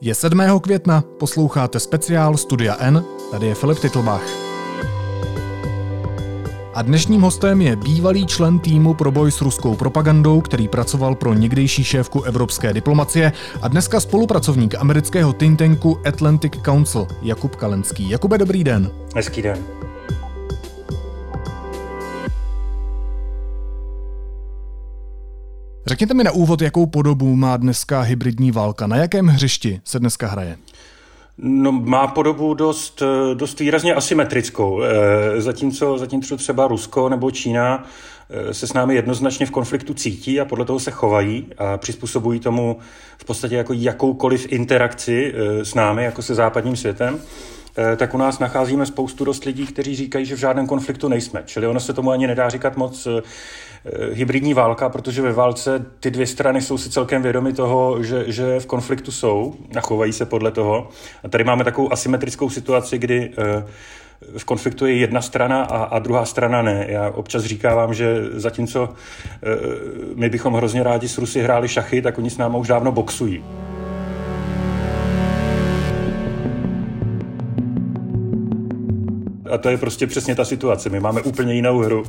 Je 7. května, posloucháte speciál Studia N, tady je Filip Titlbach. A dnešním hostem je bývalý člen týmu pro boj s ruskou propagandou, který pracoval pro někdejší šéfku evropské diplomacie a dneska spolupracovník amerického think tanku Atlantic Council Jakub Kalenský. Jakube, dobrý den. Hezký den. Řekněte mi na úvod, jakou podobu má dneska hybridní válka. Na jakém hřišti se dneska hraje? No, má podobu dost, dost výrazně asymetrickou. Eh, zatímco, zatímco třeba Rusko nebo Čína eh, se s námi jednoznačně v konfliktu cítí a podle toho se chovají a přizpůsobují tomu v podstatě jako jakoukoliv interakci eh, s námi, jako se západním světem, tak u nás nacházíme spoustu dost lidí, kteří říkají, že v žádném konfliktu nejsme. Čili ono se tomu ani nedá říkat moc Eh, hybridní válka, protože ve válce ty dvě strany jsou si celkem vědomi toho, že, že v konfliktu jsou a chovají se podle toho. A tady máme takovou asymetrickou situaci, kdy eh, v konfliktu je jedna strana a, a druhá strana ne. Já občas říkávám, že zatímco eh, my bychom hrozně rádi s Rusy hráli šachy, tak oni s námi už dávno boxují. A to je prostě přesně ta situace. My máme úplně jinou hru.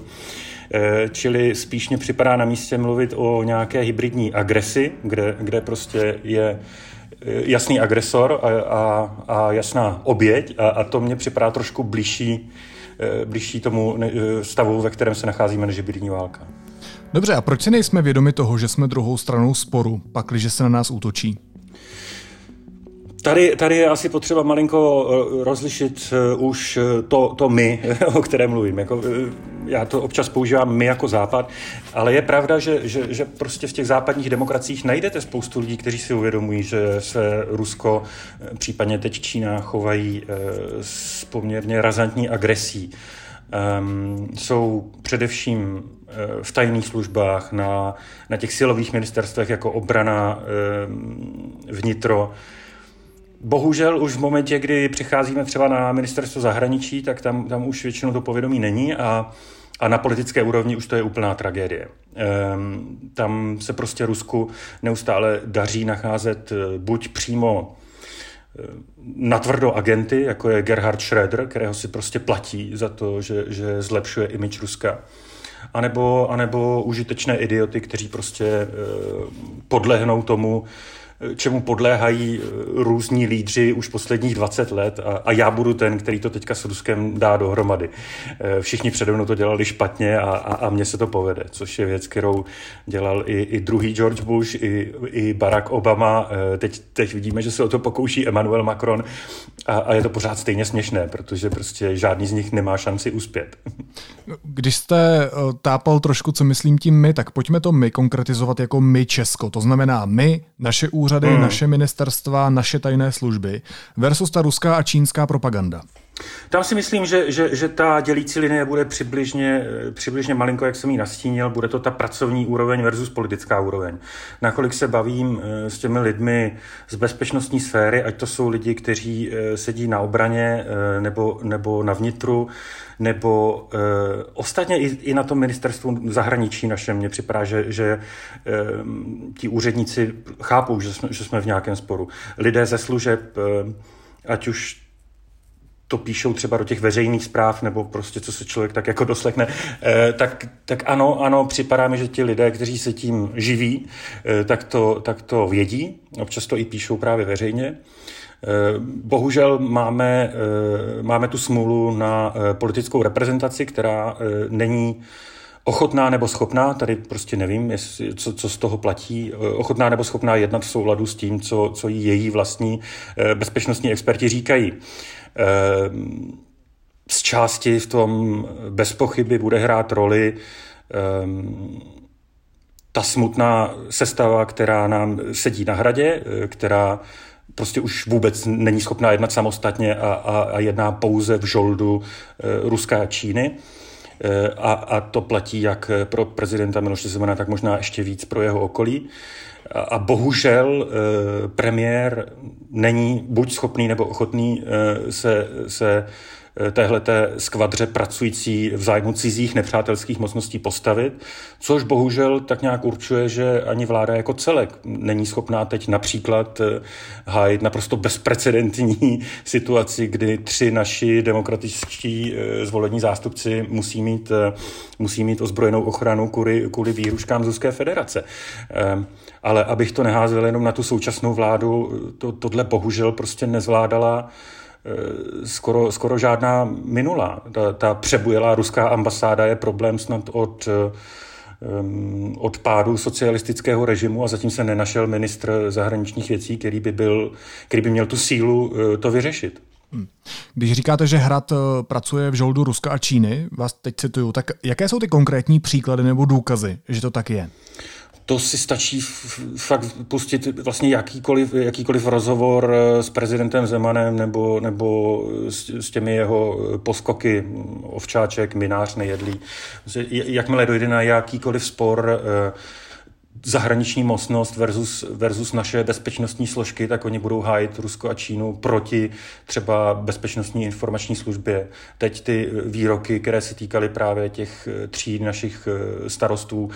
Eh, čili spíš mě připadá na místě mluvit o nějaké hybridní agresi, kde, kde prostě je eh, jasný agresor a, a, a jasná oběť a, a to mě připadá trošku blížší, eh, blížší tomu stavu, ve kterém se nacházíme než hybridní válka. Dobře, a proč si nejsme vědomi toho, že jsme druhou stranou sporu, pakliže se na nás útočí? Tady, tady je asi potřeba malinko rozlišit už to, to my, o kterém mluvím. Jako, já to občas používám my jako západ, ale je pravda, že, že, že prostě v těch západních demokraciích najdete spoustu lidí, kteří si uvědomují, že se Rusko, eh, případně teď Čína, chovají eh, s poměrně razantní agresí. Um, jsou především eh, v tajných službách, na, na těch silových ministerstvech jako obrana, um, vnitro. Bohužel už v momentě, kdy přicházíme třeba na ministerstvo zahraničí, tak tam, tam už většinou to povědomí není a a na politické úrovni už to je úplná tragédie. Ehm, tam se prostě Rusku neustále daří nacházet eh, buď přímo eh, natvrdo agenty, jako je Gerhard Schröder, kterého si prostě platí za to, že, že zlepšuje imič Ruska, anebo, anebo užitečné idioty, kteří prostě eh, podlehnou tomu, čemu podléhají eh, různí lídři už posledních 20 let a, a já budu ten, který to teďka s Ruskem dá dohromady. Eh, všichni přede mnou to dělali špatně a, a, a mně se to povede, což je věc, kterou dělal i, i druhý George Bush, i, i Barack Obama. Eh, teď, teď vidíme, že se o to pokouší Emmanuel Macron a, a je to pořád stejně směšné, protože prostě žádný z nich nemá šanci uspět. Když jste tápal trošku, co myslím tím my, tak pojďme to my konkretizovat jako my Česko. To znamená my, naše úřady, úřady, hmm. naše ministerstva, naše tajné služby versus ta ruská a čínská propaganda? Tam si myslím, že, že, že ta dělící linie bude přibližně, přibližně malinko, jak jsem ji nastínil, bude to ta pracovní úroveň versus politická úroveň. Nakolik se bavím eh, s těmi lidmi z bezpečnostní sféry, ať to jsou lidi, kteří eh, sedí na obraně eh, nebo, nebo na vnitru, nebo uh, ostatně i, i na tom ministerstvu zahraničí našem mně připadá, že, že uh, ti úředníci chápou, že jsme, že jsme v nějakém sporu. Lidé ze služeb, uh, ať už to píšou třeba do těch veřejných zpráv, nebo prostě co se člověk tak jako doslechne, eh, tak, tak ano, ano, připadá mi, že ti lidé, kteří se tím živí, eh, tak to, tak to vědí, občas to i píšou právě veřejně. Eh, bohužel máme, máme tu smůlu na politickou reprezentaci, která není ochotná nebo schopná, tady prostě nevím, jestli, co, co z toho platí, ochotná nebo schopná jednat v souladu s tím, co, co její vlastní bezpečnostní experti říkají. Ehm, z části v tom bez pochyby bude hrát roli ehm, ta smutná sestava, která nám sedí na hradě, eh, která prostě už vůbec není schopná jednat samostatně a, a, a jedná pouze v žoldu e, Ruska a Číny. E, a, a to platí jak pro prezidenta Miloše Zemana, tak možná ještě víc pro jeho okolí. A bohužel eh, premiér není buď schopný nebo ochotný eh, se, se Eh, téhleté skvadře pracující v zájmu cizích nepřátelských mocností postavit, což bohužel tak nějak určuje, že ani vláda jako celek není schopná teď například eh, hájit naprosto bezprecedentní situaci, kdy tři naši demokratičtí eh, zvolení zástupci musí mít, musí mít ozbrojenou ochranu kvůli, kvůli výhruškám z Ruské federace. Ale abych to neházel jenom na tu současnou vládu, to, tohle bohužel prostě nezvládala Eh, skoro, skoro žádná minula. Ta, ta přebujelá ruská ambasáda je problém snad od um, od pádu socialistického režimu a zatím se nenašel ministr zahraničních věcí, který by, byl, který by měl tu sílu uh, to vyřešit. Hmm. Když říkáte, že Hrad pracuje v žoldu Ruska a Číny, vás teď cituju, tak jaké jsou ty konkrétní příklady nebo důkazy, že to tak je? To si stačí fakt pustit vlastně jakýkoliv, jakýkoliv rozhovor eh, s prezidentem Zemanem nebo, nebo s, s těmi jeho poskoky, ovčáček, minář, nejedlý. Jakmile dojde na jakýkoliv spor, eh, zahraniční mocnost versus, versus naše bezpečnostní složky, tak oni budou hájit Rusko a Čínu proti třeba bezpečnostní informační službě. Teď ty výroky, které se týkaly právě těch tří našich eh, starostů,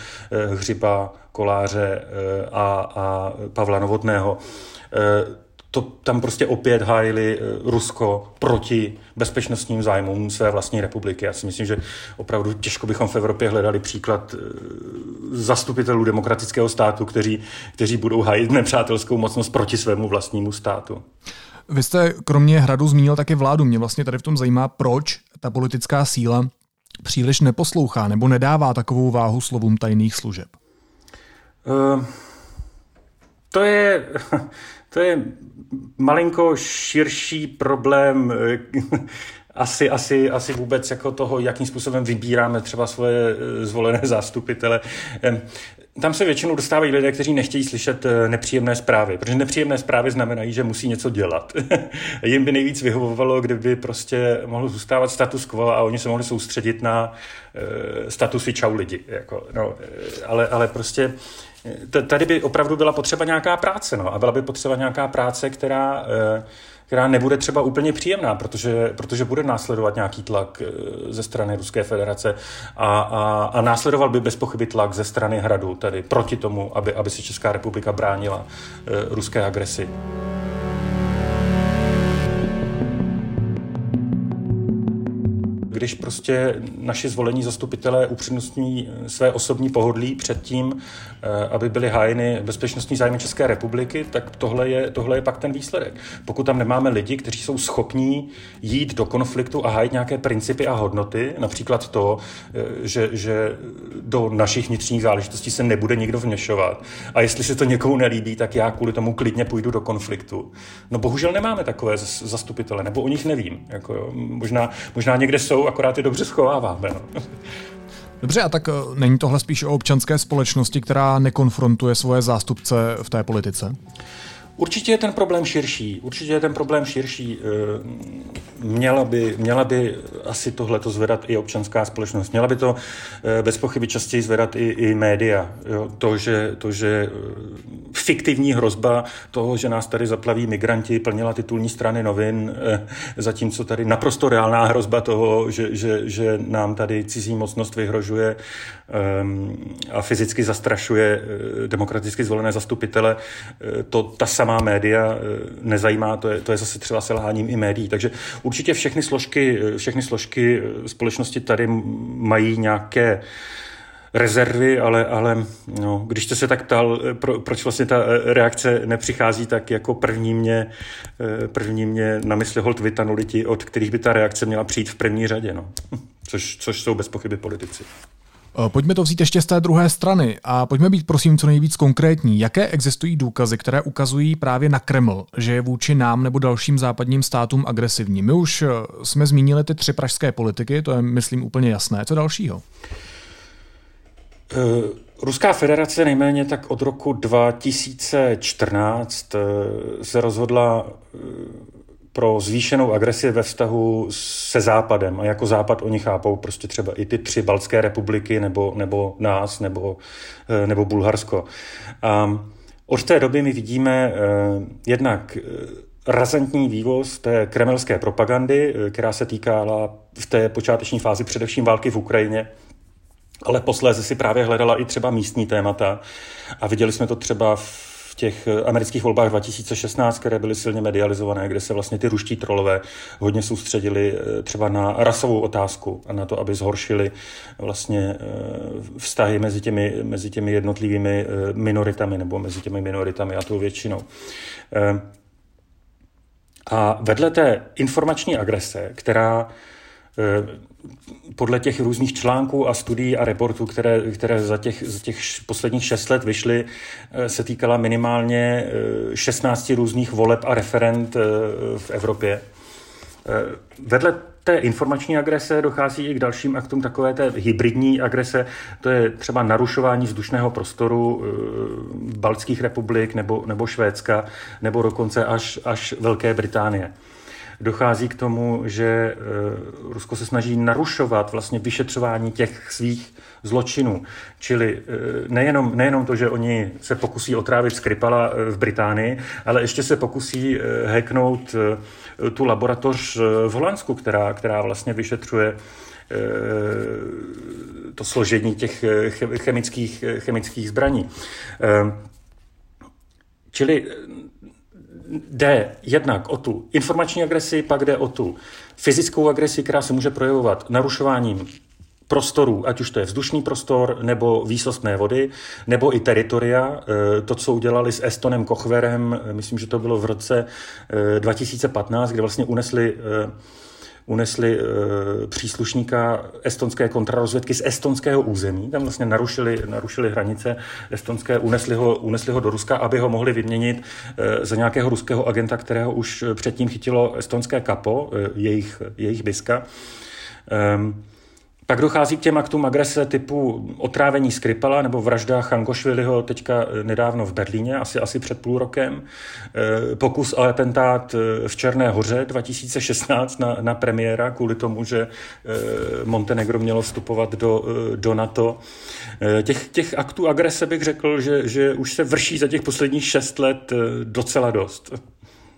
Hřiba, Koláře eh, a, a Pavla Novotného, eh, to tam prostě opět hájili eh, Rusko proti bezpečnostním zájmům své vlastní republiky. Já si myslím, že opravdu těžko bychom v Evropě hledali příklad zastupitelů demokratického státu, kteří, kteří budou hájit nepřátelskou mocnost proti svému vlastnímu státu. Vy jste kromě hradu zmínil taky vládu. Mě vlastně tady v tom zajímá, proč ta politická síla příliš neposlouchá nebo nedává takovou váhu slovům tajných služeb. Uh, to je, to je malinko širší problém eh, asi, asi, asi vůbec jako toho, jakým způsobem vybíráme třeba svoje eh, zvolené zástupitele. Tam se většinou dostávají lidé, kteří nechtějí slyšet nepříjemné zprávy, protože nepříjemné zprávy znamenají, že musí něco dělat. Jim by nejvíc vyhovovalo, kdyby prostě mohl zůstávat status quo a oni se mohli soustředit na statusy čau lidi. Jako, no, ale, ale prostě tady by opravdu byla potřeba nějaká práce, no, a byla by potřeba nějaká práce, která, eh, která nebude třeba úplně příjemná, protože, protože bude následovat nějaký tlak eh, ze strany Ruské federace a, a, a následoval by bez pochyby tlak ze strany hradu, tedy proti tomu, aby, aby se Česká republika bránila eh, ruské agresi. Když prostě naši zvolení zastupitelé upřednostní eh, své osobní pohodlí před tím, eh, aby byly hájeny bezpečnostní zájmy České republiky, tak tohle je, tohle je pak ten výsledek. Pokud tam nemáme lidi, kteří jsou schopní jít do konfliktu a hájit nějaké principy a hodnoty, například to, eh, že, že do našich vnitřních záležitostí se nebude nikdo vměšovat. A jestli se to někomu nelíbí, tak já kvůli tomu klidně půjdu do konfliktu. No bohužel nemáme takové zastupitele, nebo o nich nevím. Jako jo. Možná, možná někde jsou, akorát je dobře schováváme. No. Dobře, a tak eh, není tohle spíš o občanské společnosti, která nekonfrontuje svoje zástupce v té politice? Určitě je ten problém širší. Určitě je ten problém širší. Eh, měla by, měla by asi tohleto zvedat i občanská společnost. Měla by to eh, bez pochyby častěji zvedat i, i média. Jo? To, že, to, že eh, fiktivní hrozba toho, že nás tady zaplaví migranti, plnila titulní strany novin, zatímco tady naprosto reálná hrozba toho, že, že, že nám tady cizí mocnost vyhrožuje um, a fyzicky zastrašuje demokraticky zvolené zastupitele, to ta sama samá média eh, nezajímá, to je, to je zase třeba selháním i médií. Takže určitě všechny složky, eh, všechny složky eh, společnosti tady mají nějaké rezervy, ale, ale no, když jste se tak ptal, pro, proč vlastně ta reakce nepřichází, tak jako první mě, první mě na mysli hold vytanuli ti, od kterých by ta reakce měla přijít v první řadě, no. což, což jsou bez pochyby politici. Eh, pojďme to vzít ještě z té druhé strany a pojďme být prosím co nejvíc konkrétní. Jaké existují důkazy, které ukazují právě na Kreml, že je vůči nám nebo dalším západním státům agresivní? My už eh, jsme zmínili ty tři pražské politiky, to je myslím úplně jasné. Co dalšího? Eh, Ruská federace nejméně tak od roku 2014 se rozhodla pro zvýšenou agresi ve vztahu se Západem. A jako Západ oni chápou prostě třeba i ty tři baltské republiky, nebo, nebo nás, nebo, eh, nebo Bulharsko. A od té doby my vidíme eh, jednak eh, razantní vývoz té kremelské propagandy, která se týkala v té počáteční fázi především války v Ukrajině, ale posléze si právě hledala i třeba místní témata a viděli jsme to třeba v těch amerických volbách 2016, které byly silně medializované, kde se vlastně ty ruští trolové hodně soustředili eh, třeba na rasovou otázku a na to, aby zhoršili vlastně eh, vztahy mezi těmi, mezi těmi jednotlivými eh, minoritami nebo mezi těmi minoritami a tou většinou. A vedle té informační agrese, která podle těch různých článků a studií a reportů, které, které za, těch, za těch posledních šest let vyšly, eh, se týkala minimálně 16 eh, různých voleb a referent eh, v Evropě. Vedle té informační agrese dochází i k dalším aktům takové té hybridní agrese, to je třeba narušování vzdušného prostoru Baltských republik nebo, nebo Švédska, nebo dokonce až, až Velké Británie dochází k tomu, že eh, Rusko se snaží narušovat vlastně vyšetřování těch svých zločinů. Čili eh, nejenom, nejenom to, že oni se pokusí otrávit Skripala eh, v Británii, ale ještě se pokusí hacknout tu laboratoř v Holandsku, která, která vlastně vyšetřuje to složení těch chemických, chemických zbraní. Čili jde jednak o tu informační agresi, pak jde o tu fyzickou agresi, která se může projevovat narušováním prostorů, ať už to je vzdušný prostor, nebo výsostné vody, nebo i teritoria. E, to, co udělali s Estonem Kochverem, e, myslím, že to bylo v roce 2015, e, kde vlastně unesli unesli e, příslušníka estonské kontrarozvědky z estonského území. Tam vlastně narušili, narušili hranice estonské, unesli ho, unesli ho do Ruska, aby ho mohli vyměnit e, za nějakého ruského agenta, kterého už předtím chytilo estonské kapo, e, jejich, jejich biska. E, pak dochází k těm aktům agrese typu otrávení Skripala nebo vražda Changošviliho teďka eh, nedávno v Berlíně, asi, asi před půl rokem. Eh, pokus o atentát eh, v Černé hoře 2016 na, na premiéra kvůli tomu, že Montenegro mělo vstupovat do, do NATO. Těch, těch aktů agrese bych řekl, že, že už se vrší za těch posledních šest let docela dost.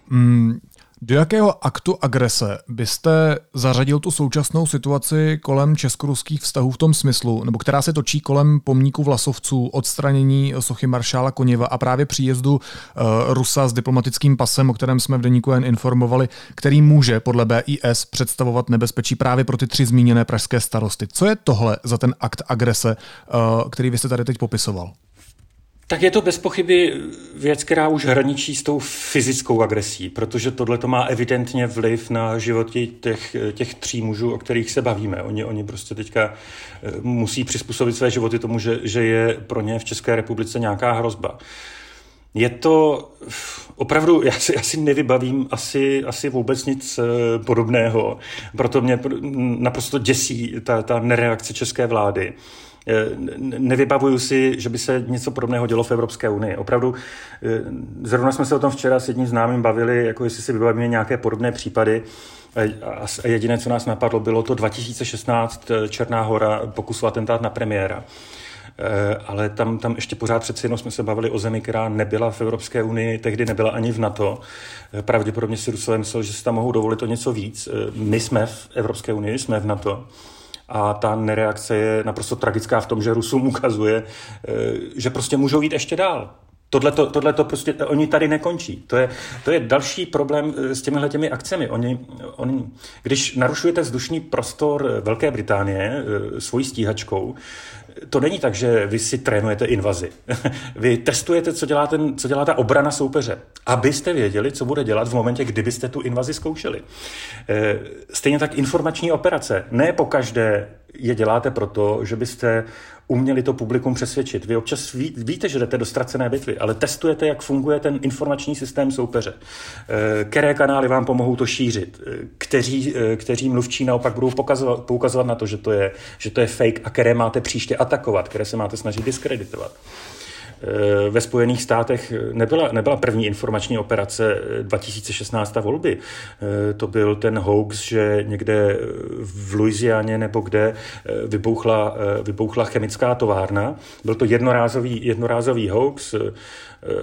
Mm, do jakého aktu agrese byste zařadil tu současnou situaci kolem česko-ruských vztahů v tom smyslu, nebo která se točí kolem pomníku vlasovců, odstranění sochy maršála Koněva a právě příjezdu uh, Rusa s diplomatickým pasem, o kterém jsme v deníku jen informovali, který může podle BIS představovat nebezpečí právě pro ty tři zmíněné pražské starosty. Co je tohle za ten akt agrese, uh, který vy jste tady teď popisoval? Tak je to bez pochyby věc, která už hraničí s tou fyzickou agresí, protože tohle to má evidentně vliv na životy těch, těch tří mužů, o kterých se bavíme. Oni, oni prostě teďka eh, musí přizpůsobit své životy tomu, že, že je pro ně v České republice nějaká hrozba. Je to opravdu, já si asi nevybavím asi, asi vůbec nic eh, podobného, proto mě naprosto děsí ta, ta nereakce české vlády. Eh, nevybavuju si, že by se něco podobného dělo v Evropské unii. Opravdu, eh, zrovna jsme se o tom včera s jedním známým bavili, jako jestli si vybavíme nějaké podobné případy. A jediné, co nás napadlo, bylo to 2016 eh, Černá hora, pokus o atentát na premiéra. Ale tam, tam ještě pořád přeci jenom jsme se bavili o zemi, která nebyla v Evropské unii, tehdy nebyla ani v NATO. Pravděpodobně si Rusové mysleli, že si tam mohou dovolit o něco víc. My jsme v Evropské unii, jsme v NATO a ta nereakce je naprosto tragická v tom, že Rusům ukazuje, eh, že prostě můžou jít ještě dál. Tohle to, prostě, oni tady nekončí. To je, to je další problém eh, s těmihle těmi akcemi. Oni, oni, když narušujete vzdušný prostor Velké Británie eh, svojí stíhačkou, to není tak, že vy si trénujete invazi. Vy testujete, co dělá, ten, co dělá ta obrana soupeře, abyste věděli, co bude dělat v momentě, kdybyste tu invazi zkoušeli. Eh, stejně tak informační operace. Ne po každé je děláte proto, že byste uměli to publikum přesvědčit. Vy občas ví, víte, že jdete do ztracené bitvy, ale testujete, jak funguje ten informační systém soupeře. Eh, které kanály vám pomohou to šířit, eh, kteří, eh, kteří mluvčí naopak budou pokazovat, poukazovat na to, že to, je, že to je fake a které máte příště atakovat, které se máte snažit diskreditovat. Ve Spojených státech nebyla, nebyla první informační operace 2016 volby. To byl ten hoax, že někde v Louisianě nebo kde vybouchla, vybouchla chemická továrna. Byl to jednorázový, jednorázový hoax.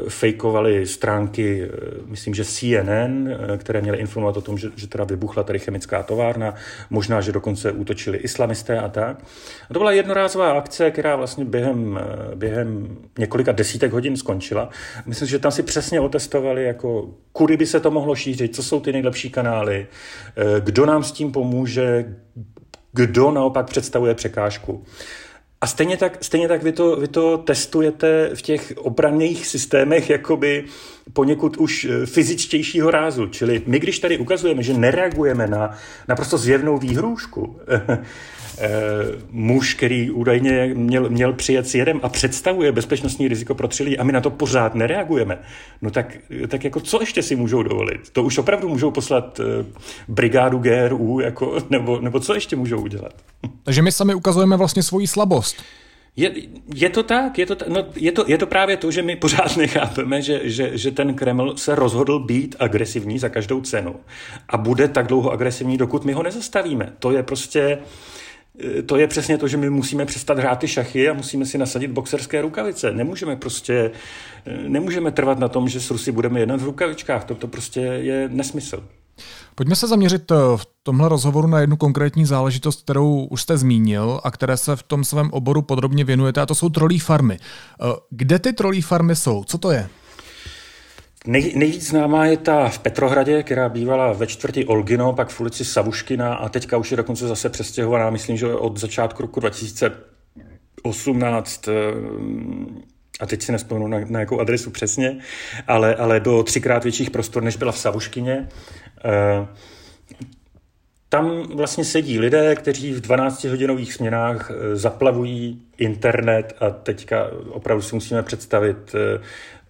Fejkovali stránky, myslím, že CNN, které měly informovat o tom, že, že teda vybuchla tady chemická továrna, možná, že dokonce útočili islamisté a tak. A to byla jednorázová akce, která vlastně během, během několika desítek hodin skončila. Myslím, že tam si přesně otestovali, jako kudy by se to mohlo šířit, co jsou ty nejlepší kanály, kdo nám s tím pomůže, kdo naopak představuje překážku. A stejně tak, stejně tak vy, to, vy to testujete v těch obranných systémech jakoby poněkud už eh, fyzičtějšího rázu. Čili my, když tady ukazujeme, že nereagujeme na naprosto zjevnou výhrůžku, Eh, muž, který údajně měl, měl přijet s jedem a představuje bezpečnostní riziko pro tři a my na to pořád nereagujeme, no tak, tak jako co ještě si můžou dovolit? To už opravdu můžou poslat eh, brigádu GRU, jako, nebo, nebo co ještě můžou udělat? Takže my sami ukazujeme vlastně svoji slabost. Je, je to tak, je to, no, je, to, je to právě to, že my pořád nechápeme, že, že, že ten Kreml se rozhodl být agresivní za každou cenu a bude tak dlouho agresivní, dokud my ho nezastavíme. To je prostě, Eh, to je přesně to, že my musíme přestat hrát ty šachy a musíme si nasadit boxerské rukavice. Nemůžeme prostě, eh, nemůžeme trvat na tom, že s Rusy budeme jednat v rukavičkách. To, to prostě je nesmysl. Pojďme se zaměřit eh, v tomhle rozhovoru na jednu konkrétní záležitost, kterou už jste zmínil a které se v tom svém oboru podrobně věnujete, a to jsou trolí farmy. Kde ty trolí farmy jsou? Co to je? Nej, nejvíc známá je ta v Petrohradě, která bývala ve čtvrti Olgino, pak v ulici Savuškina a teďka už je dokonce zase přestěhovaná, myslím, že od začátku roku 2018 eh, a teď si nespomenu na, na jakou adresu přesně, ale, ale do třikrát větších prostor, než byla v Savuškině. Eh, tam vlastně sedí lidé, kteří v 12-hodinových směnách eh, zaplavují internet a teďka opravdu si musíme představit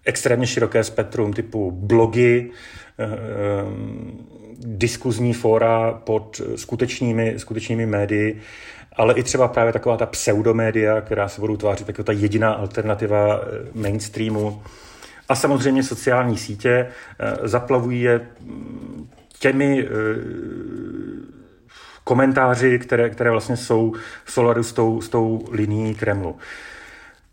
extrémně široké spektrum typu blogy, eh, diskuzní fóra pod skutečnými, skutečnými médii, ale i třeba právě taková ta pseudomédia, která se budou tvářit jako ta jediná alternativa eh, mainstreamu. A samozřejmě sociální sítě eh, zaplavují je mm, těmi komentáři, které, které vlastně jsou v souladu s tou, s tou linií Kremlu.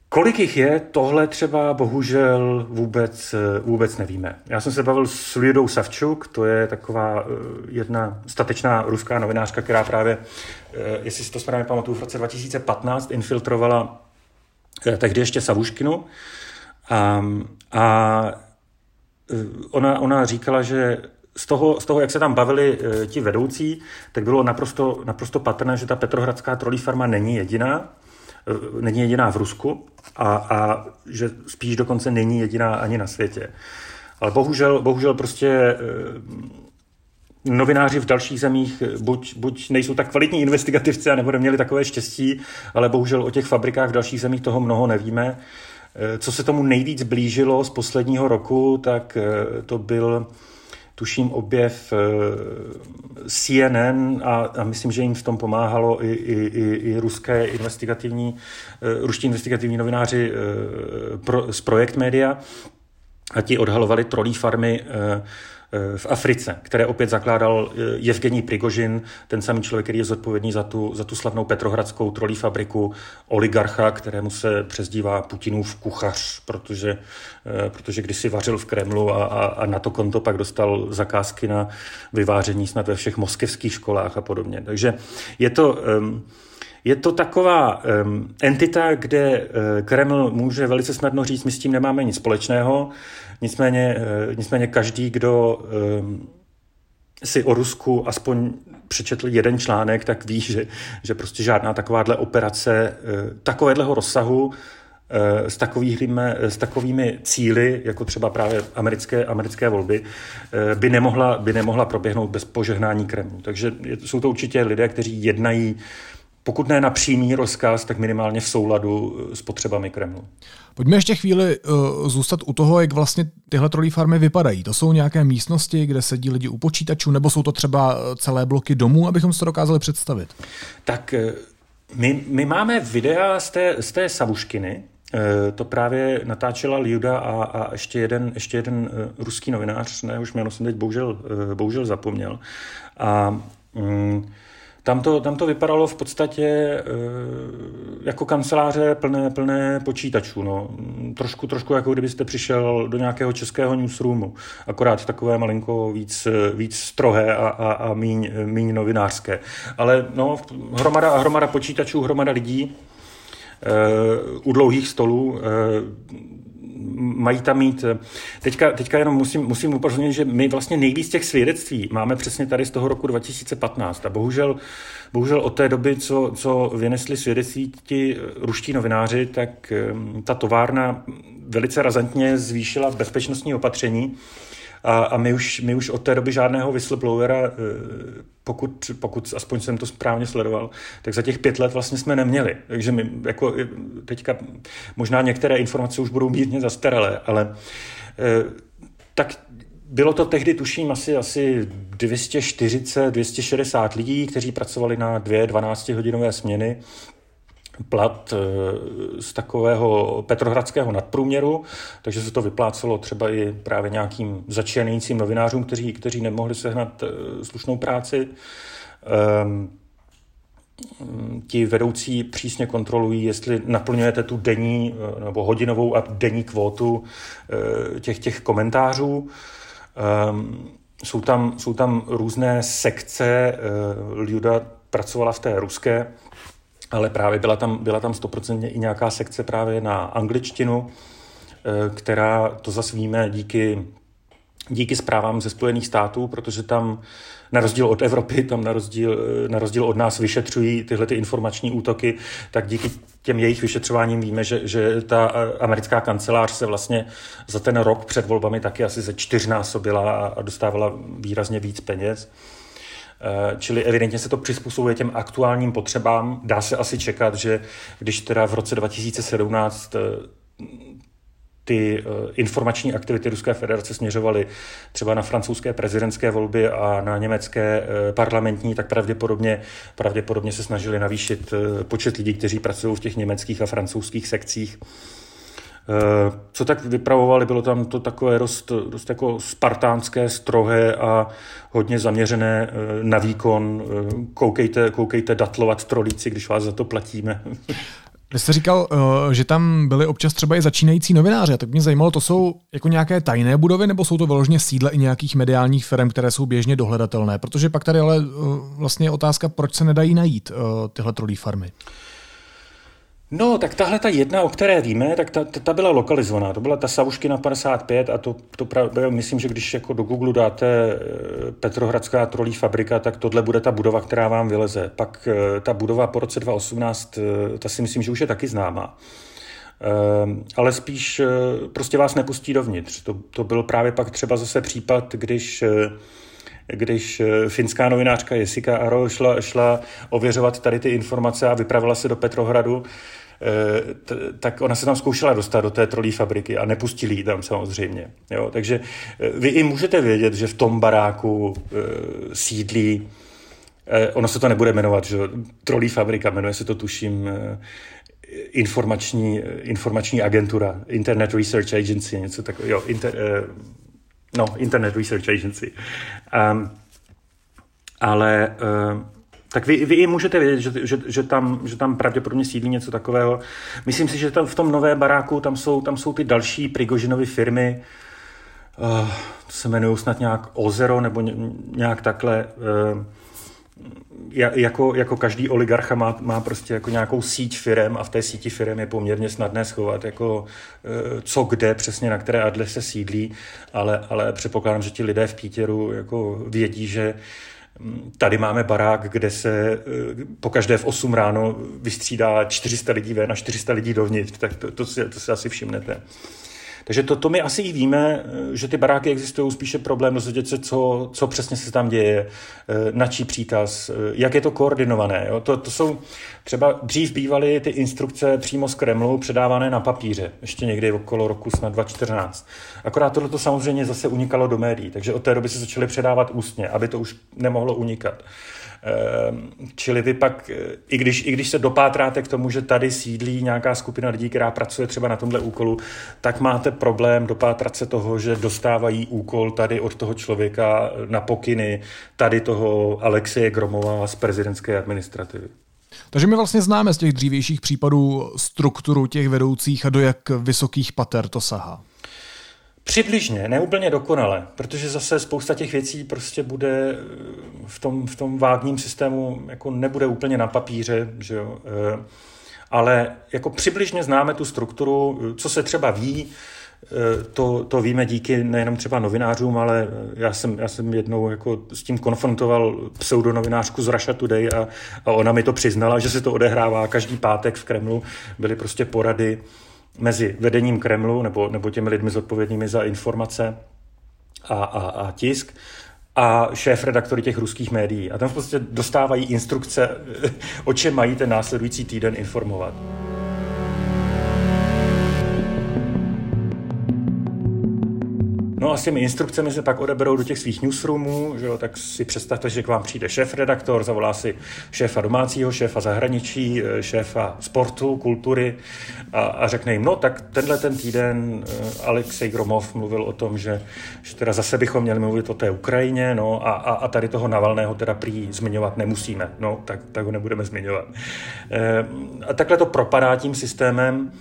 Kolik jich je, tohle třeba bohužel vůbec, vůbec nevíme. Já jsem se bavil s Lidou Savčuk, to je taková eh, jedna statečná ruská novinářka, která právě, eh, jestli si to správně pamatuju, v roce 2015 infiltrovala eh, tehdy ještě Savuškinu. A, a ona, ona říkala, že z toho, z toho, jak se tam bavili ti vedoucí, tak bylo naprosto, naprosto patrné, že ta Petrohradská trolí farma není jediná, není jediná v Rusku a, a že spíš dokonce není jediná ani na světě. Ale bohužel, bohužel prostě eh, novináři v dalších zemích buď, buď nejsou tak kvalitní investigativci a nebo neměli takové štěstí, ale bohužel o těch fabrikách v dalších zemích toho mnoho nevíme. Eh, co se tomu nejvíc blížilo z posledního roku, tak eh, to byl tuším objev eh, CNN a, a myslím, že jim v tom pomáhalo i, i, i, i ruské investigativní, eh, ruští investigativní novináři eh, pro, z Projekt Media. A ti odhalovali trolí farmy v Africe, které opět zakládal Jevgení eh, Prigožin, ten samý člověk, který je zodpovědný za tu, za tu slavnou petrohradskou trolí fabriku, oligarcha, kterému se přezdívá Putinův kuchař, protože, eh, protože kdysi vařil v Kremlu a, a, a na to konto pak dostal zakázky na vyváření snad ve všech moskevských školách a podobně. Takže je to... Um, je to taková um, entita, kde uh, Kreml může velice snadno říct, my s tím nemáme nic společného, nicméně, uh, nicméně každý, kdo um, si o Rusku aspoň přečetl jeden článek, tak ví, že, že prostě žádná takováhle operace uh, takovéhleho rozsahu s takovými, s takovými cíly, jako třeba právě americké, americké volby, by nemohla, by nemohla proběhnout bez požehnání Kremlu. Takže jsou to určitě lidé, kteří jednají pokud ne na přímý rozkaz, tak minimálně v souladu eh, s potřebami Kremlu. Pojďme ještě chvíli uh, zůstat u toho, jak vlastně tyhle trolí farmy vypadají. To jsou nějaké místnosti, kde sedí lidi u počítačů, nebo jsou to třeba eh, celé bloky domů, abychom si to dokázali představit? Tak my, my máme videa z té, z té Savuškiny, to právě natáčela Liuda a, a ještě jeden, ještě jeden ruský novinář, ne, už jméno jsem teď bohužel, bohužel zapomněl. A mm, tam to, tam to vypadalo v podstatě e, jako kanceláře plné, plné počítačů. No. Trošku, trošku jako kdybyste přišel do nějakého českého newsroomu, akorát takové malinko víc, víc strohé a, a, a míň, míň novinářské. Ale no, hromada, hromada počítačů, hromada lidí, e, u dlouhých stolů, e, mají tam mít. Teďka, teďka jenom musím, musím upozornit, že my vlastně nejvíc těch svědectví máme přesně tady z toho roku 2015 a bohužel, bohužel od té doby, co, co vynesli svědectví ti ruští novináři, tak ehm, ta továrna velice razantně zvýšila bezpečnostní opatření a, a my, už, my už od té doby žádného whistleblowera, eh, pokud, pokud aspoň jsem to správně sledoval, tak za těch pět let vlastně jsme neměli. Takže my jako teďka možná některé informace už budou mírně zastaralé, ale eh, tak bylo to tehdy, tuším, asi, asi 240, 260 lidí, kteří pracovali na dvě 12-hodinové směny plat eh, z takového petrohradského nadprůměru, takže se to vyplácelo třeba i právě nějakým začínajícím novinářům, kteří, kteří nemohli sehnat eh, slušnou práci. Um, ti vedoucí přísně kontrolují, jestli naplňujete tu denní nebo hodinovou a denní kvótu těch, těch komentářů. Um, jsou, tam, jsou tam různé sekce. Liuda pracovala v té ruské ale právě byla tam, byla tam stoprocentně i nějaká sekce právě na angličtinu, eh, která, to zase víme díky, díky zprávám ze Spojených států, protože tam na rozdíl od Evropy, tam na rozdíl, eh, na rozdíl od nás vyšetřují tyhle ty informační útoky, tak díky těm jejich vyšetřováním víme, že, že ta eh, americká kancelář se vlastně za ten rok před volbami taky asi ze čtyřnásobila a dostávala výrazně víc peněz. Eh, čili evidentně se to přizpůsobuje těm aktuálním potřebám. Dá se asi čekat, že když teda v roce 2017 eh, ty eh, informační aktivity Ruské federace směřovaly třeba na francouzské prezidentské volby a na německé parlamentní, tak pravděpodobně, pravděpodobně se snažili navýšit počet lidí, kteří pracují v těch německých a francouzských sekcích co tak vypravovali, bylo tam to takové dost, dost jako spartánské, strohé a hodně zaměřené eh, na výkon. Eh, koukejte, koukejte datlovat trolíci, když vás za to platíme. Vy jste říkal, že tam byly občas třeba i začínající novináři, tak mě zajímalo, to jsou jako nějaké tajné budovy, nebo jsou to vyloženě sídla i nějakých mediálních firm, které jsou běžně dohledatelné? Protože pak tady ale vlastně je otázka, proč se nedají najít tyhle trolí farmy. No, tak tahle ta jedna, o které víme, tak ta, ta byla lokalizovaná. To byla ta Savuškina 55 a to, to právě, myslím, že když jako do Google dáte eh, Petrohradská trolí fabrika, tak tohle bude ta budova, která vám vyleze. Pak eh, ta budova po roce 2018, eh, ta si myslím, že už je taky známá. Ale spíš prostě vás nepustí dovnitř. To, to byl právě pak třeba zase případ, když když finská novinářka Jessica Aro šla, šla ověřovat tady ty informace a vypravila se do Petrohradu, Eh, tak ona se tam zkoušela dostat do té trolí fabriky a nepustili ji tam samozřejmě. Jo? Takže eh, vy i můžete vědět, že v tom baráku e, sídlí, e, ono se to nebude jmenovat, že trolí fabrika, jmenuje se to tuším e, informační, informační agentura, Internet Research Agency, něco takového, inter, e, no, Internet Research Agency. Um, ale e, tak vy, vy i můžete vědět, že, že, že, tam, že tam pravděpodobně sídlí něco takového. Myslím si, že tam v tom nové baráku tam jsou, tam jsou ty další Prigožinovy firmy, uh, to se jmenují snad nějak Ozero nebo nějak takhle. Uh, jako, jako každý oligarcha má, má prostě jako nějakou síť firem a v té síti firem je poměrně snadné schovat, jako uh, co kde přesně na které adrese sídlí, ale, ale předpokládám, že ti lidé v Pítěru jako vědí, že uh, Tady máme barák, kde se eh, po každé v 8 ráno vystřídá 400 lidí ven a 400 lidí dovnitř, tak to, to, si, to si asi všimnete. Takže to, to my asi i víme, eh, že ty baráky existují, spíše problém dozvědět se, co, co přesně se tam děje, eh, na čí příkaz, eh, jak je to koordinované. Jo? To, to jsou třeba dřív bývaly ty instrukce přímo z Kremlu předávané na papíře, ještě někdy okolo roku snad 2014. Akorát tohle to samozřejmě zase unikalo do médií, takže od té doby se začaly předávat ústně, aby to už nemohlo unikat. Čili vy pak, i když, i když se dopátráte k tomu, že tady sídlí nějaká skupina lidí, která pracuje třeba na tomhle úkolu, tak máte problém dopátrat se toho, že dostávají úkol tady od toho člověka na pokyny tady toho Alexeje Gromova z prezidentské administrativy. Takže my vlastně známe z těch dřívějších případů strukturu těch vedoucích a do jak vysokých pater to sahá. Přibližně, neúplně dokonale, protože zase spousta těch věcí prostě bude eh, v tom, v tom vágním systému, jako nebude úplně na papíře, že jo? Eh, ale jako přibližně známe tu strukturu, co se třeba ví, eh, to, to víme díky nejenom třeba novinářům, ale já jsem, já jsem jednou jako s tím konfrontoval pseudonovinářku z Russia Today a, a ona mi to přiznala, že se to odehrává každý pátek v Kremlu. Byly prostě porady mezi vedením Kremlu nebo, nebo těmi lidmi zodpovědnými za informace a, a, a tisk a šéf redaktory těch ruských médií. A tam prostě dostávají instrukce, o čem mají ten následující týden informovat. No a s těmi instrukcemi se pak odeberou do těch svých newsroomů, že jo, tak si představte, že k vám přijde šéf-redaktor, zavolá si šéfa domácího, šéfa zahraničí, eh, šéfa sportu, kultury a, a řekne jim, no tak tenhle ten týden eh, Alexej Gromov mluvil o tom, že, že teda zase bychom měli mluvit o té Ukrajině, no a, a, a tady toho Navalného teda prý zmiňovat nemusíme, no tak, tak ho nebudeme zmiňovat. E, a takhle to propadá tím systémem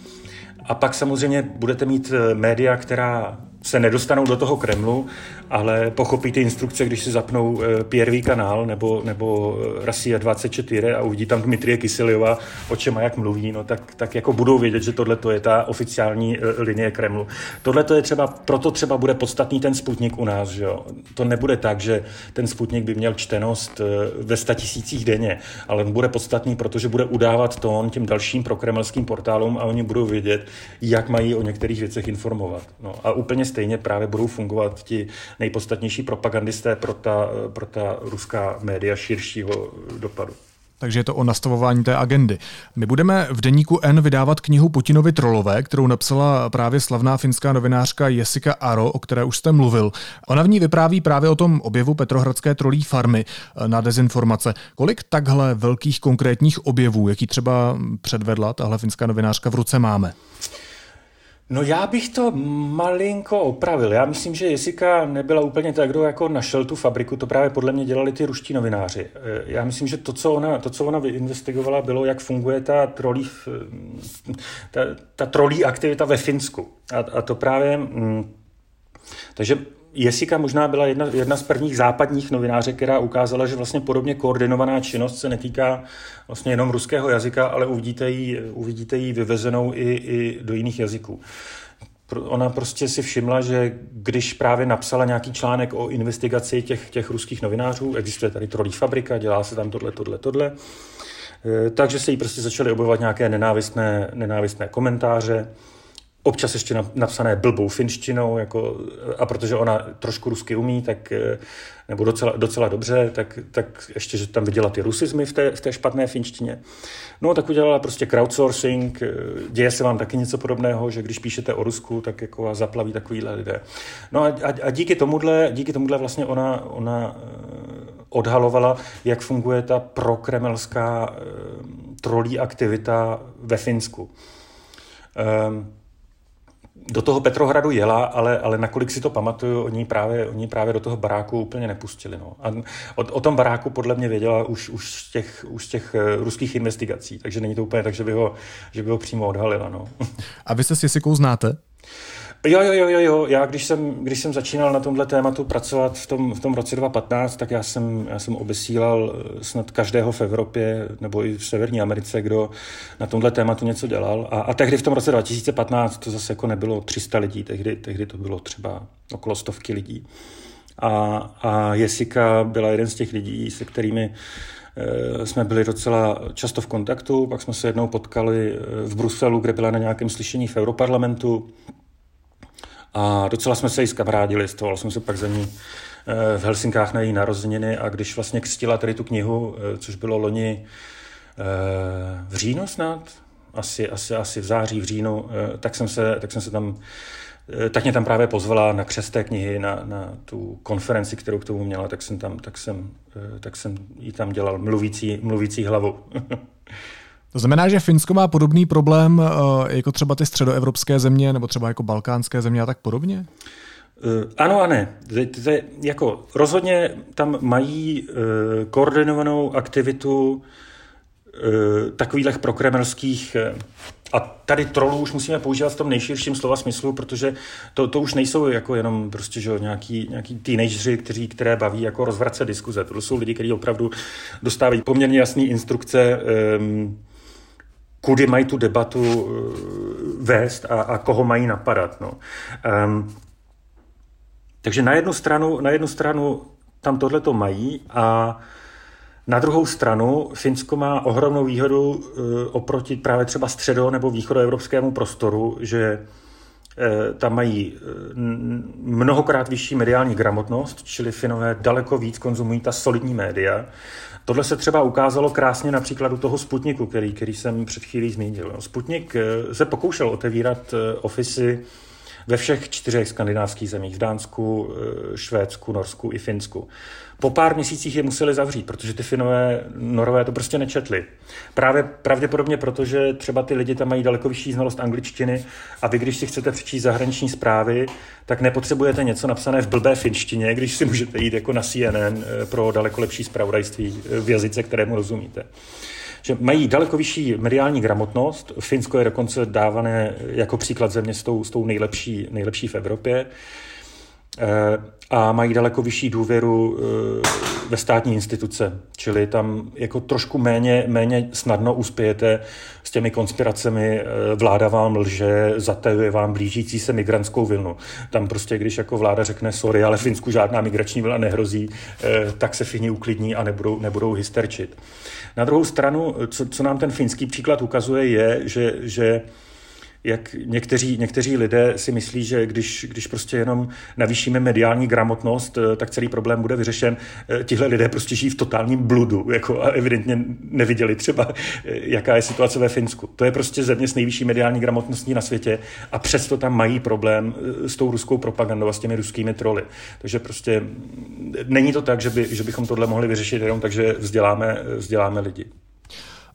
a pak samozřejmě budete mít média, která se nedostanou do toho Kremlu, ale pochopí ty instrukce, když si zapnou eh, PRV kanál nebo, nebo eh, Rasia 24 a uvidí tam Dmitrie Kyseliova, o čem a jak mluví, no tak, tak jako budou vědět, že tohle je ta oficiální eh, linie Kremlu. Tohle je třeba, proto třeba bude podstatný ten Sputnik u nás, že jo. To nebude tak, že ten Sputnik by měl čtenost ve tisících denně, ale on bude podstatný, protože bude udávat tón těm dalším prokremelským portálům a oni budou vědět, jak mají o některých věcech informovat. No a úplně stejně právě budou fungovat ti nejpodstatnější propagandisté pro ta, pro ta ruská média širšího dopadu. Takže je to o nastavování té agendy. My budeme v deníku N vydávat knihu Putinovi trolové, kterou napsala právě slavná finská novinářka Jessica Aro, o které už jste mluvil. Ona v ní vypráví právě o tom objevu Petrohradské trolí farmy na dezinformace. Kolik takhle velkých konkrétních objevů, jaký třeba předvedla tahle finská novinářka v ruce máme? No já bych to malinko opravil. Já myslím, že Jessica nebyla úplně tak, kdo jako našel tu fabriku, to právě podle mě dělali ty ruští novináři. Eh, já myslím, že to, co ona, to, co ona investigovala, bylo, jak funguje ta trolí, ta, ta trolí aktivita ve Finsku. A, a to právě... Mm, takže Jessica možná byla jedna, jedna z prvních západních novinářek, která ukázala, že vlastně podobně koordinovaná činnost se netýká vlastně jenom ruského jazyka, ale uvidíte ji, uvidíte ji vyvezenou i, i do jiných jazyků. Ona prostě si všimla, že když právě napsala nějaký článek o investigaci těch, těch ruských novinářů, existuje tady trolí fabrika, dělá se tam tohle, tohle, tohle, eh, takže se jí prostě začaly objevovat nějaké nenávistné, nenávistné komentáře, občas ještě napsané blbou finštinou, jako, a protože ona trošku rusky umí, tak, eh, nebo docela, docela dobře, tak, tak ještě, že tam viděla ty rusizmy v té, v té špatné finštině. No, tak udělala prostě crowdsourcing, eh, děje se vám taky něco podobného, že když píšete o Rusku, tak jako vás zaplaví takovýhle lidé. No a, a, a díky tomuhle, díky tomuhle vlastně ona, ona eh, odhalovala, jak funguje ta prokremelská trolí aktivita ve Finsku. Um, do toho Petrohradu jela, ale, ale nakolik si to pamatuju, oni právě, oni právě do toho baráku úplně nepustili. No. A o, o tom baráku podle mě věděla už, už, z těch, už z těch eh, ruských investigací, takže není to úplně tak, že by ho, že by ho přímo odhalila. No. A vy se s Jessikou znáte? Jo, jo, jo, jo, jo. Já když jsem, když jsem začínal na tomhle tématu pracovat v tom, v tom roce 2015, tak já jsem, já jsem obesílal eh, snad každého v Evropě nebo i v Severní Americe, kdo na tomhle tématu něco dělal. A, a tehdy v tom roce 2015 to zase jako nebylo 300 lidí, tehdy, tehdy to bylo třeba okolo stovky lidí. A, a Jessica byla jeden z těch lidí, se kterými eh, jsme byli docela často v kontaktu, pak jsme se jednou potkali eh, v Bruselu, kde byla na nějakém slyšení v Europarlamentu a docela jsme se jí zkamarádili, stavoval jsem se pak za ní eh, v Helsinkách na její narozeniny a když vlastně kstila tady tu knihu, eh, což bylo loni eh, v říjnu snad, asi, asi, asi v září, v říjnu, tak jsem se, tak jsem se tam tak mě tam právě pozvala na křesté knihy, na, na tu konferenci, kterou k tomu měla, tak jsem, tam, tak jsem, tak jsem jí tam dělal mluvící, mluvící hlavu. To znamená, že Finsko má podobný problém eh, jako třeba ty středoevropské země nebo třeba jako balkánské země a tak podobně? Ano a ne. Jako rozhodně tam mají koordinovanou aktivitu takových prokremelských a tady trolů už musíme používat v tom nejširším slova smyslu, protože to, to už nejsou jako jenom prostě že nějaký, nějaký teenageři, kteří, které baví jako rozvrace diskuze. To jsou lidi, kteří opravdu dostávají poměrně jasné instrukce, um, kudy mají tu debatu uh, vést a, a koho mají napadat. No. Um, takže na jednu stranu, na jednu stranu tam tohle to mají a na druhou stranu Finsko má ohromnou výhodu eh, oproti právě třeba středo- nebo východoevropskému prostoru, že eh, tam mají eh, mnohokrát vyšší mediální gramotnost, čili Finové daleko víc konzumují ta solidní média. Tohle se třeba ukázalo krásně na příkladu toho Sputniku, který, který jsem před chvílí zmínil. Sputnik se pokoušel otevírat ofisy ve všech čtyřech skandinávských zemích, v Dánsku, Švédsku, Norsku i Finsku. Po pár měsících je museli zavřít, protože ty Finové, Norové to prostě nečetli. Právě pravděpodobně proto, že třeba ty lidi tam mají daleko vyšší znalost angličtiny a vy, když si chcete přečíst zahraniční zprávy, tak nepotřebujete něco napsané v blbé finštině, když si můžete jít jako na CNN eh, pro daleko lepší zpravodajství eh, v jazyce, kterému rozumíte že mají daleko vyšší mediální gramotnost. Finsko je dokonce dávané jako příklad země s tou, s tou nejlepší, nejlepší v Evropě. Eh, a mají daleko vyšší důvěru eh, ve státní instituce, čili tam jako trošku méně, méně snadno uspějete s těmi konspiracemi, eh, vláda vám lže, zatajuje vám blížící se migrantskou vlnu. Tam prostě, když jako vláda řekne sorry, ale Finsku žádná migrační vlna nehrozí, tak se Fini uklidní a nebudou, nebudou hysterčit. Na druhou stranu, co, co nám ten finský příklad ukazuje, je, že, že jak někteří, někteří lidé si myslí, že když, když prostě jenom navýšíme mediální gramotnost, eh, tak celý problém bude vyřešen. Eh, tihle lidé prostě žijí v totálním bludu jako a evidentně neviděli třeba, eh, jaká je situace ve Finsku. To je prostě země s nejvyšší mediální gramotností na světě a přesto tam mají problém s tou ruskou propagandou a s těmi ruskými troly. Takže prostě není to tak, že, by, že bychom tohle mohli vyřešit jenom tak, že vzděláme, vzděláme lidi.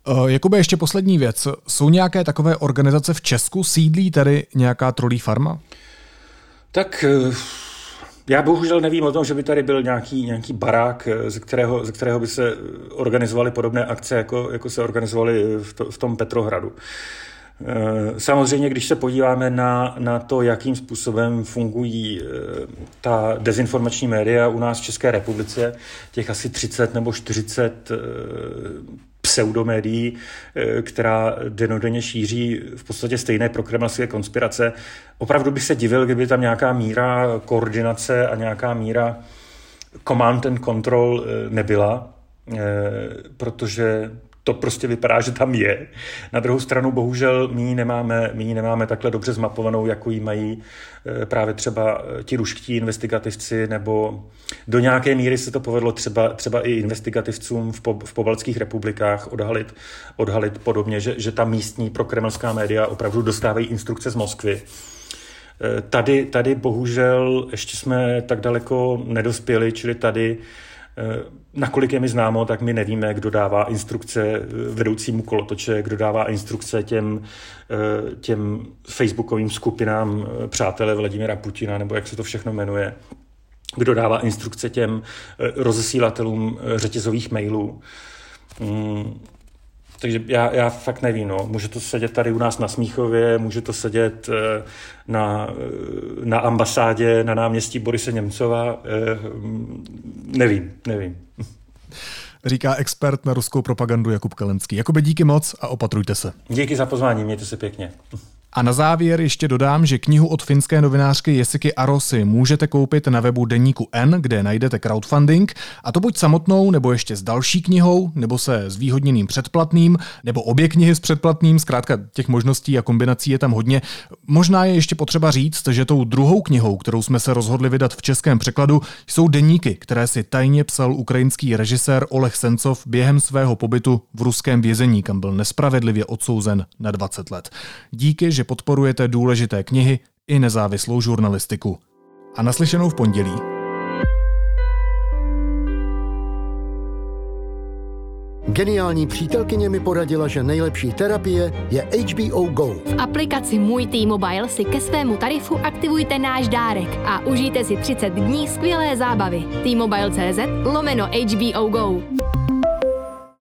Eh, Jakube, ještě poslední věc. Jsou nějaké takové organizace v Česku? Sídlí tady nějaká trolí farma? Tak eh, já bohužel nevím o tom, že by tady byl nějaký, nějaký barák, eh, ze kterého, ze kterého by se organizovaly podobné akce, jako, jako se organizovaly v, to, v tom Petrohradu. Samozřejmě, když se podíváme na, na to, jakým způsobem fungují ta dezinformační média u nás v České republice, těch asi 30 nebo 40 pseudomédií, eh, která denodenně šíří v podstatě stejné prokremelské konspirace. Opravdu bych se divil, kdyby tam nějaká míra koordinace a nějaká míra command and control eh, nebyla, eh, protože to prostě vypadá, že tam je. Na druhou stranu bohužel my ji nemáme, my ji nemáme takhle dobře zmapovanou, jako ji mají eh, právě třeba eh, ti ruští investigativci, nebo do nějaké míry se to povedlo třeba, třeba i investigativcům v, po, v pobaltských republikách odhalit, odhalit podobně, že, že ta místní prokremelská média opravdu dostávají instrukce z Moskvy. Eh, tady, tady bohužel ještě jsme tak daleko nedospěli, čili tady nakolik je mi známo, tak my nevíme, kdo dává instrukce eh, vedoucímu kolotoče, kdo dává instrukce těm, eh, těm facebookovým skupinám přátelé Vladimira Putina, nebo jak se to všechno jmenuje, kdo dává instrukce těm rozesílatelům řetězových mailů. Takže já, já fakt nevím, no. Může to sedět tady u nás na Smíchově, může to sedět eh, na, eh, na ambasádě na náměstí Borise Němcova. Eh, nevím, nevím. Říká expert na ruskou propagandu Jakub Kalenský. Jakoby díky moc a opatrujte se. Díky za pozvání, mějte se pěkně. A na závěr ještě dodám, že knihu od finské novinářky Jessiky Arosy můžete koupit na webu Deníku N, kde najdete crowdfunding, a to buď samotnou, nebo ještě s další knihou, nebo se s výhodněným předplatným, nebo obě knihy s předplatným, zkrátka těch možností a kombinací je tam hodně. Možná je ještě potřeba říct, že tou druhou knihou, kterou jsme se rozhodli vydat v českém překladu, jsou deníky, které si tajně psal ukrajinský režisér Oleh Sencov během svého pobytu v ruském vězení, kam byl nespravedlivě odsouzen na 20 let. Díky, že podporujete důležité knihy i nezávislou žurnalistiku. A naslyšenou v pondělí. Geniální přítelkyně mi poradila, že nejlepší terapie je HBO Go. V aplikaci Můj T-Mobile si ke svému tarifu aktivujte náš dárek a užijte si 30 dní skvělé zábavy. T-Mobile.cz lomeno HBO Go.